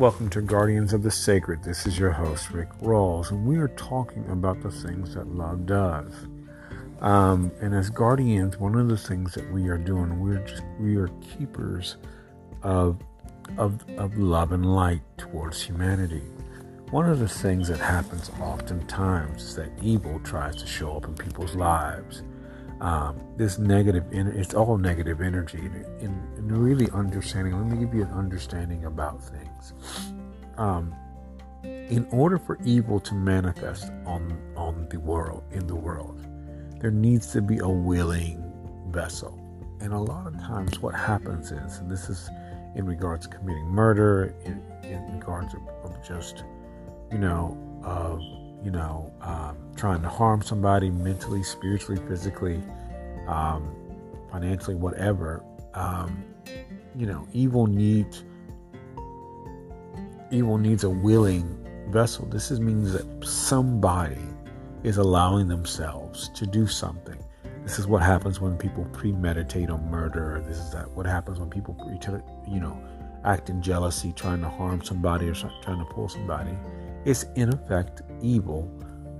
Welcome to Guardians of the Sacred. This is your host, Rick Rawls, and we are talking about the things that love does. Um, and as guardians, one of the things that we are doing, we're just, we are keepers of, of of love and light towards humanity. One of the things that happens oftentimes is that evil tries to show up in people's lives. Um, this negative, it's all negative energy. And, and, really understanding, let me give you an understanding about things. Um, in order for evil to manifest on on the world, in the world, there needs to be a willing vessel. And a lot of times, what happens is, and this is in regards to committing murder, in, in regards of, of just, you know, of you know, um, trying to harm somebody mentally, spiritually, physically, um, financially, whatever. Um, you know, evil needs evil needs a willing vessel. This is, means that somebody is allowing themselves to do something. This is what happens when people premeditate on murder. This is that what happens when people, you know, act in jealousy, trying to harm somebody or trying to pull somebody. It's in effect evil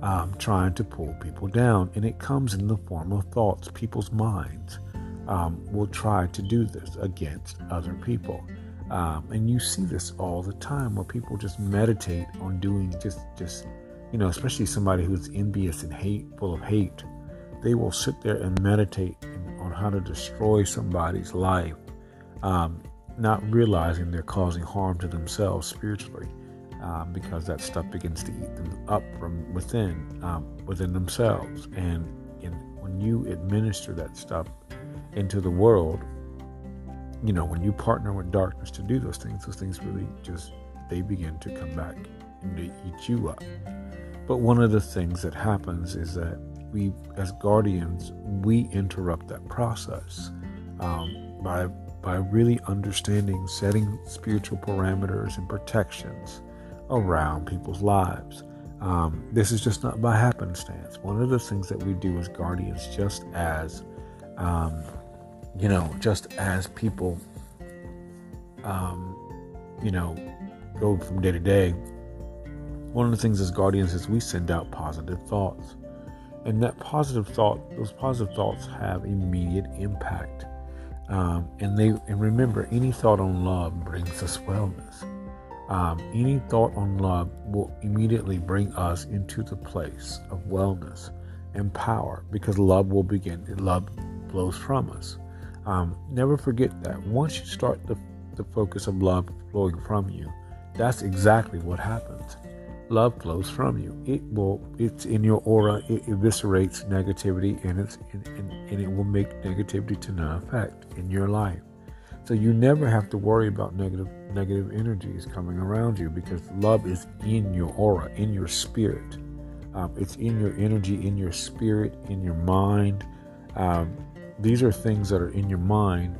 um, trying to pull people down. And it comes in the form of thoughts. People's minds um, will try to do this against other people. Um, and you see this all the time where people just meditate on doing just, just, you know, especially somebody who's envious and hate, full of hate. They will sit there and meditate on how to destroy somebody's life, um, not realizing they're causing harm to themselves spiritually um, because that stuff begins to eat them up from within, um, within themselves. And in, when you administer that stuff into the world, you know, when you partner with darkness to do those things, those things really just they begin to come back and to eat you up. But one of the things that happens is that we, as guardians, we interrupt that process um, by by really understanding, setting spiritual parameters and protections around people's lives. Um, this is just not by happenstance. One of the things that we do as guardians, just as, um, you know, just as people, um, you know, go from day to day, one of the things as guardians is we send out positive thoughts. And that positive thought, those positive thoughts have immediate impact. Um, and they and remember, any thought on love brings us wellness um, any thought on love will immediately bring us into the place of wellness and power because love will begin. Love flows from us. Um, never forget that. Once you start the, the focus of love flowing from you, that's exactly what happens. Love flows from you. It will. It's in your aura. It eviscerates negativity, and it's and, and, and it will make negativity to no effect in your life. So you never have to worry about negative negative energies coming around you because love is in your aura, in your spirit. Um, it's in your energy, in your spirit, in your mind. Um, these are things that are in your mind,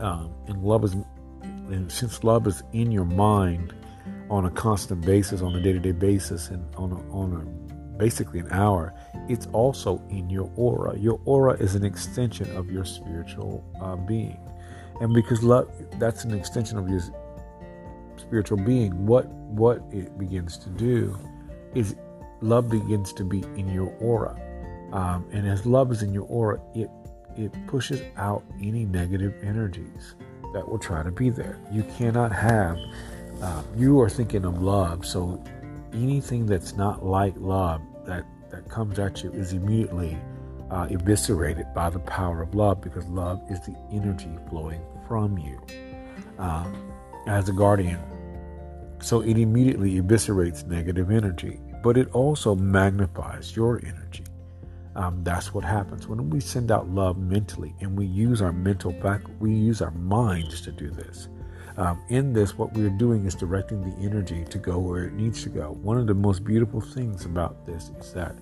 um, and love is, and since love is in your mind on a constant basis, on a day-to-day basis, and on a, on a basically an hour, it's also in your aura. Your aura is an extension of your spiritual uh, being. And because love, that's an extension of your spiritual being. What what it begins to do is love begins to be in your aura, um, and as love is in your aura, it it pushes out any negative energies that will try to be there. You cannot have. Uh, you are thinking of love, so anything that's not like love that that comes at you is immediately uh, eviscerated by the power of love because love is the energy flowing from you uh, as a guardian. So it immediately eviscerates negative energy, but it also magnifies your energy. Um, that's what happens when we send out love mentally and we use our mental back, we use our minds to do this. Um, in this, what we're doing is directing the energy to go where it needs to go. One of the most beautiful things about this is that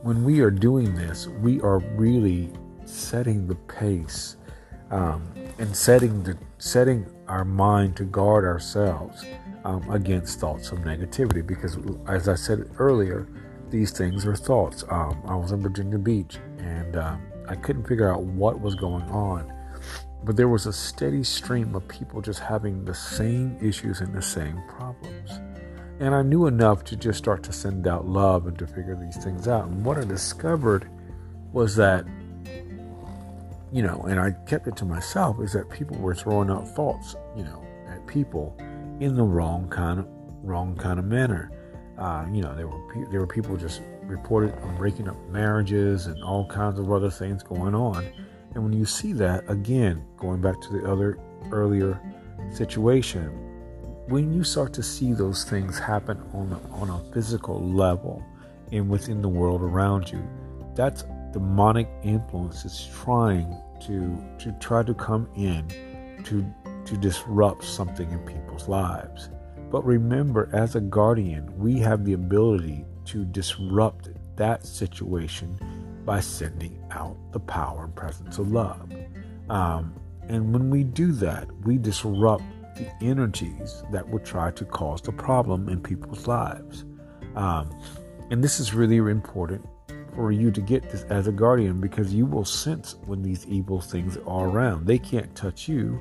when we are doing this, we are really setting the pace um, and setting the setting our mind to guard ourselves um, against thoughts of negativity. Because, as I said earlier, these things are thoughts. Um, I was in Virginia Beach and um, I couldn't figure out what was going on. but there was a steady stream of people just having the same issues and the same problems. And I knew enough to just start to send out love and to figure these things out. And what I discovered was that, you know, and I kept it to myself, is that people were throwing out thoughts, you know, at people in the wrong kind of wrong kind of manner. Uh, you know, there were there were people just reported on breaking up marriages and all kinds of other things going on. And when you see that, again, going back to the other earlier situation, when you start to see those things happen on a, on a physical level and within the world around you, that's demonic influence is trying to to try to come in to to disrupt something in people's lives. But remember, as a guardian, we have the ability to disrupt that situation by sending out the power and presence of love. Um, and when we do that, we disrupt the energies that would try to cause the problem in people's lives. Um, and this is really important for you to get this as a guardian because you will sense when these evil things are around. They can't touch you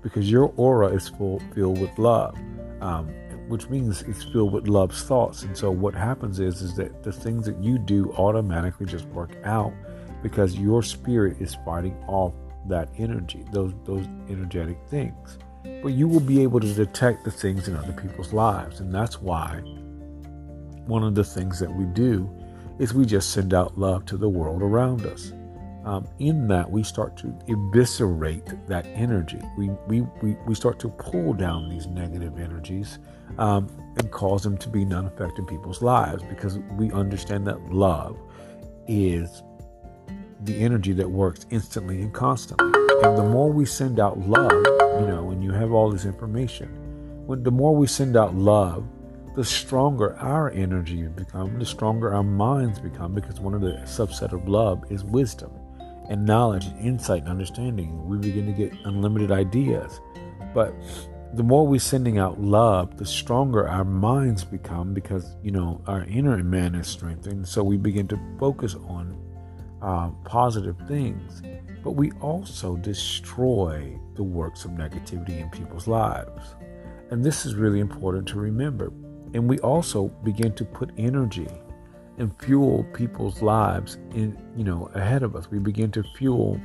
because your aura is full, filled with love, um, which means it's filled with love's thoughts. And so what happens is, is that the things that you do automatically just work out because your spirit is fighting off that energy, those those energetic things. But you will be able to detect the things in other people's lives, and that's why one of the things that we do is we just send out love to the world around us um, in that we start to eviscerate that energy. We, we, we, we start to pull down these negative energies um, and cause them to be non effective in people's lives because we understand that love is the energy that works instantly and constantly. And the more we send out love, you know, when you have all this information, when the more we send out love, the stronger our energy become, the stronger our minds become, because one of the subset of love is wisdom and knowledge and insight and understanding. We begin to get unlimited ideas. But the more we're sending out love, the stronger our minds become because, you know, our inner man is strengthened. So we begin to focus on uh, positive things. But we also destroy the works of negativity in people's lives. And this is really important to remember. And we also begin to put energy and fuel people's lives in you know ahead of us. We begin to fuel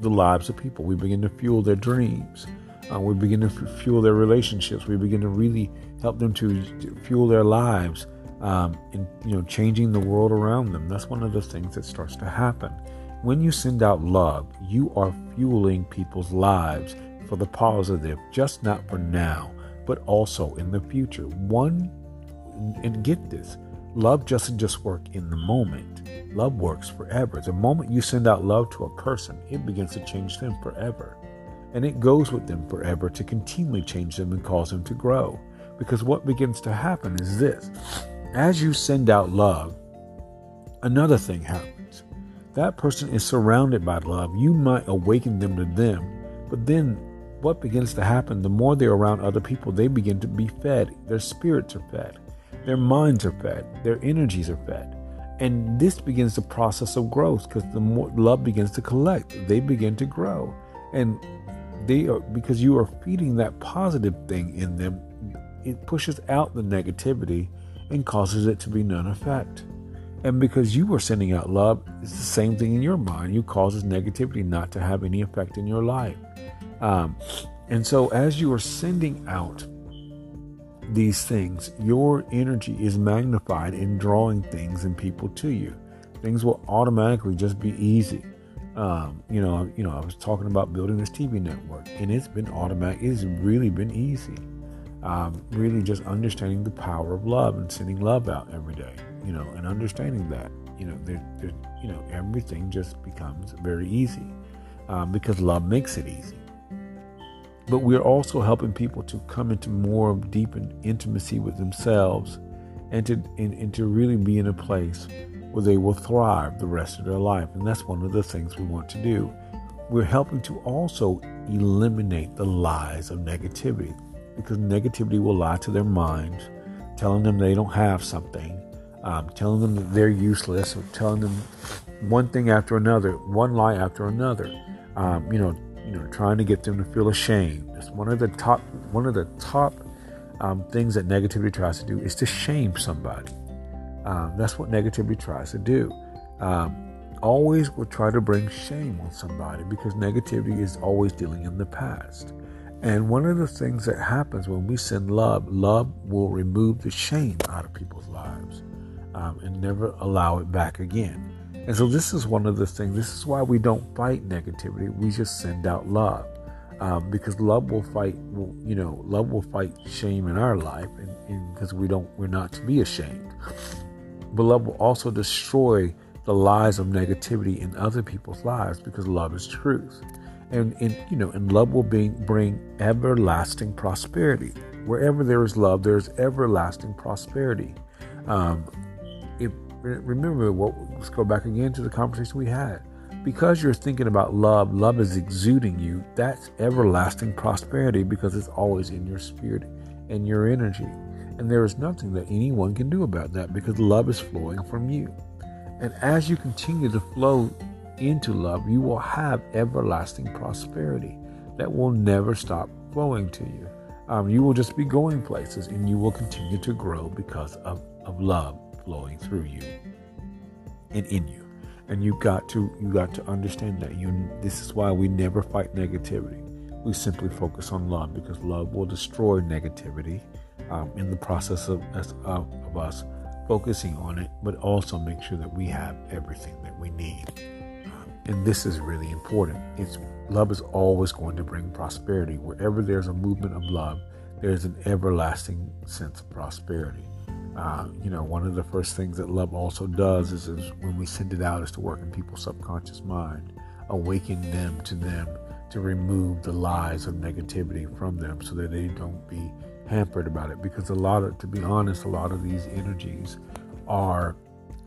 the lives of people. We begin to fuel their dreams. Uh, we begin to f- fuel their relationships. We begin to really help them to, to fuel their lives um, in you know changing the world around them. That's one of the things that starts to happen. When you send out love you are fueling people's lives for the positive just not for now but also in the future one and get this Love doesn't just work in the moment. Love works forever. The moment you send out love to a person, it begins to change them forever. And it goes with them forever to continually change them and cause them to grow. Because what begins to happen is this as you send out love, another thing happens. That person is surrounded by love. You might awaken them to them, but then what begins to happen, the more they're around other people, they begin to be fed. Their spirits are fed. Their minds are fed, their energies are fed. And this begins the process of growth because the more love begins to collect, they begin to grow. And they are because you are feeding that positive thing in them, it pushes out the negativity and causes it to be none effect. And because you are sending out love, it's the same thing in your mind. You causes negativity not to have any effect in your life. Um, and so as you are sending out these things, your energy is magnified in drawing things and people to you. Things will automatically just be easy. Um, you know, you know, I was talking about building this TV network, and it's been automatic. It's really been easy. Um, really, just understanding the power of love and sending love out every day. You know, and understanding that. You know, you know, everything just becomes very easy um, because love makes it easy but we're also helping people to come into more of deep intimacy with themselves and to and, and, to really be in a place where they will thrive the rest of their life and that's one of the things we want to do we're helping to also eliminate the lies of negativity because negativity will lie to their minds telling them they don't have something um, telling them that they're useless or telling them one thing after another, one lie after another. Um, you know, you know, trying to get them to feel ashamed. It's one of the top, one of the top um, things that negativity tries to do is to shame somebody. Um, that's what negativity tries to do. Um, always will try to bring shame on somebody because negativity is always dealing in the past. And one of the things that happens when we send love, love will remove the shame out of people's lives um, and never allow it back again. And so, this is one of the things, this is why we don't fight negativity. We just send out love. Um, because love will fight, you know, love will fight shame in our life, and because we don't, we're not to be ashamed. But love will also destroy the lies of negativity in other people's lives because love is truth. And, and you know, and love will bring, bring everlasting prosperity. Wherever there is love, there's everlasting prosperity. Um, remember what let's go back again to the conversation we had. Because you're thinking about love, love is exuding you, that's everlasting prosperity because it's always in your spirit and your energy. And there is nothing that anyone can do about that because love is flowing from you. And as you continue to flow into love, you will have everlasting prosperity that will never stop flowing to you. Um, you will just be going places and you will continue to grow because of, of love flowing through you and in you. And you got to you got to understand that you this is why we never fight negativity. We simply focus on love because love will destroy negativity um, in the process of, of, of us focusing on it, but also make sure that we have everything that we need. And this is really important. It's love is always going to bring prosperity. Wherever there's a movement of love, there's an everlasting sense of prosperity. Uh, you know, one of the first things that love also does is, is when we send it out is to work in people's subconscious mind, awaken them to them to remove the lies of negativity from them so that they don't be hampered about it because a lot of, to be honest, a lot of these energies are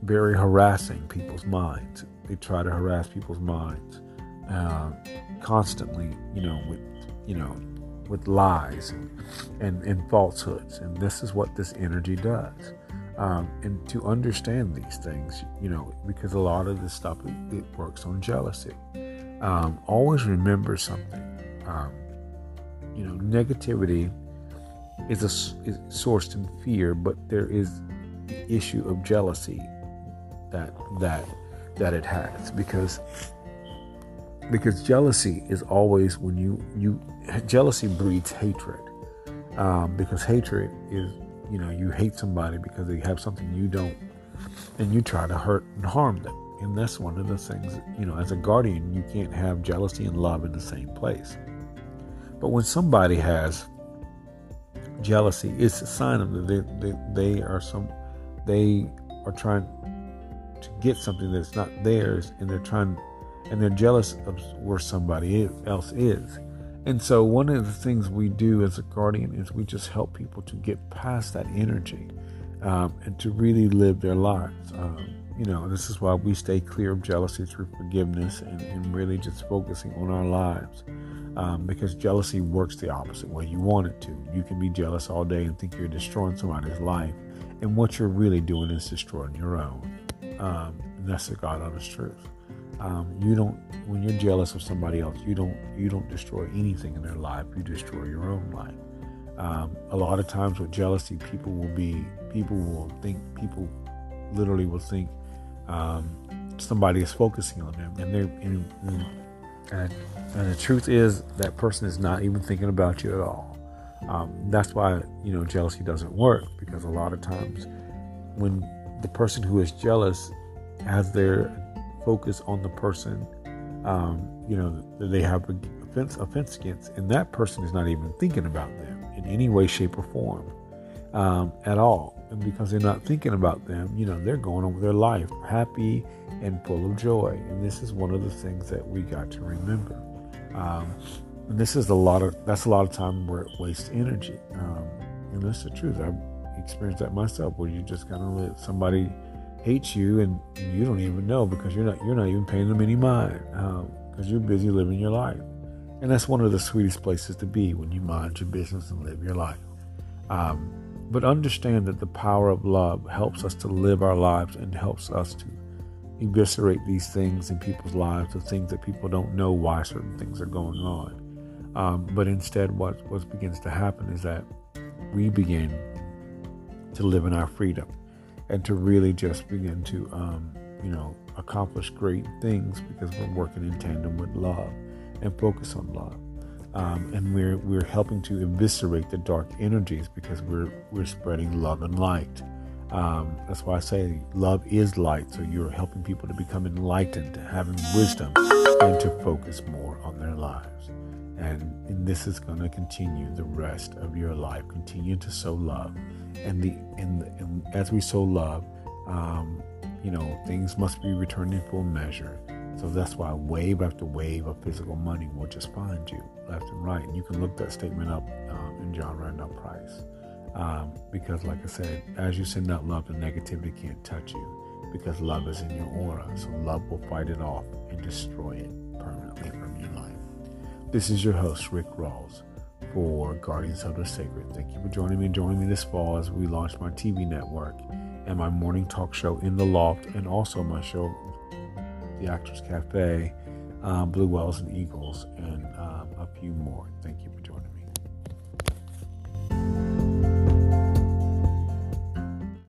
very harassing people's minds. They try to harass people's minds uh, constantly, you know, with, you know, with lies and, and, and falsehoods. And this is what this energy does. Um, and to understand these things, you know, because a lot of this stuff it, it works on jealousy. Um, always remember something. Um, you know, negativity is, a, is sourced in fear, but there is the issue of jealousy that that that it has because because jealousy is always when you you jealousy breeds hatred. Um, because hatred is you know you hate somebody because they have something you don't and you try to hurt and harm them. And that's one of the things you know as a guardian you can't have jealousy and love in the same place. But when somebody has jealousy it's a sign of that they, they, they are some they are trying to get something that's not theirs and they're trying and they're jealous of where somebody else is and so one of the things we do as a guardian is we just help people to get past that energy um, and to really live their lives um, you know this is why we stay clear of jealousy through forgiveness and, and really just focusing on our lives um, because jealousy works the opposite way you want it to. You can be jealous all day and think you're destroying somebody's life, and what you're really doing is destroying your own. Um, that's the God honest truth. Um, you don't when you're jealous of somebody else, you don't you don't destroy anything in their life. You destroy your own life. Um, a lot of times with jealousy, people will be people will think people literally will think um, somebody is focusing on them, and they're and, and and the truth is, that person is not even thinking about you at all. Um, that's why, you know, jealousy doesn't work because a lot of times when the person who is jealous has their focus on the person, um, you know, that they have offense, offense against, and that person is not even thinking about them in any way, shape, or form um, at all. And because they're not thinking about them, you know, they're going on with their life happy and full of joy. And this is one of the things that we got to remember. Um, and this is a lot of that's a lot of time where it wastes energy. Um, and that's the truth. I've experienced that myself, where you just kind of let somebody hate you, and you don't even know because you're not you're not even paying them any mind because um, you're busy living your life. And that's one of the sweetest places to be when you mind your business and live your life. Um, but understand that the power of love helps us to live our lives and helps us to eviscerate these things in people's lives, the things that people don't know why certain things are going on. Um, but instead, what, what begins to happen is that we begin to live in our freedom and to really just begin to, um, you know, accomplish great things because we're working in tandem with love and focus on love. Um, and we're we're helping to eviscerate the dark energies because we're we're spreading love and light. Um, that's why I say love is light. So you're helping people to become enlightened, to having wisdom, and to focus more on their lives. And, this is going to continue the rest of your life. Continue to sow love, and the and, and as we sow love, um, you know things must be returned in full measure. So that's why wave after wave of physical money will just find you left and right. And you can look that statement up um, in John Randolph Price. Um, because, like I said, as you send out love, the negativity can't touch you because love is in your aura. So love will fight it off and destroy it This is your host, Rick Rawls, for Guardians of the Sacred. Thank you for joining me. and joining me this fall as we launch my TV network and my morning talk show in the loft, and also my show, The Actors Cafe, uh, Blue Wells and Eagles, and um, a few more. Thank you for joining.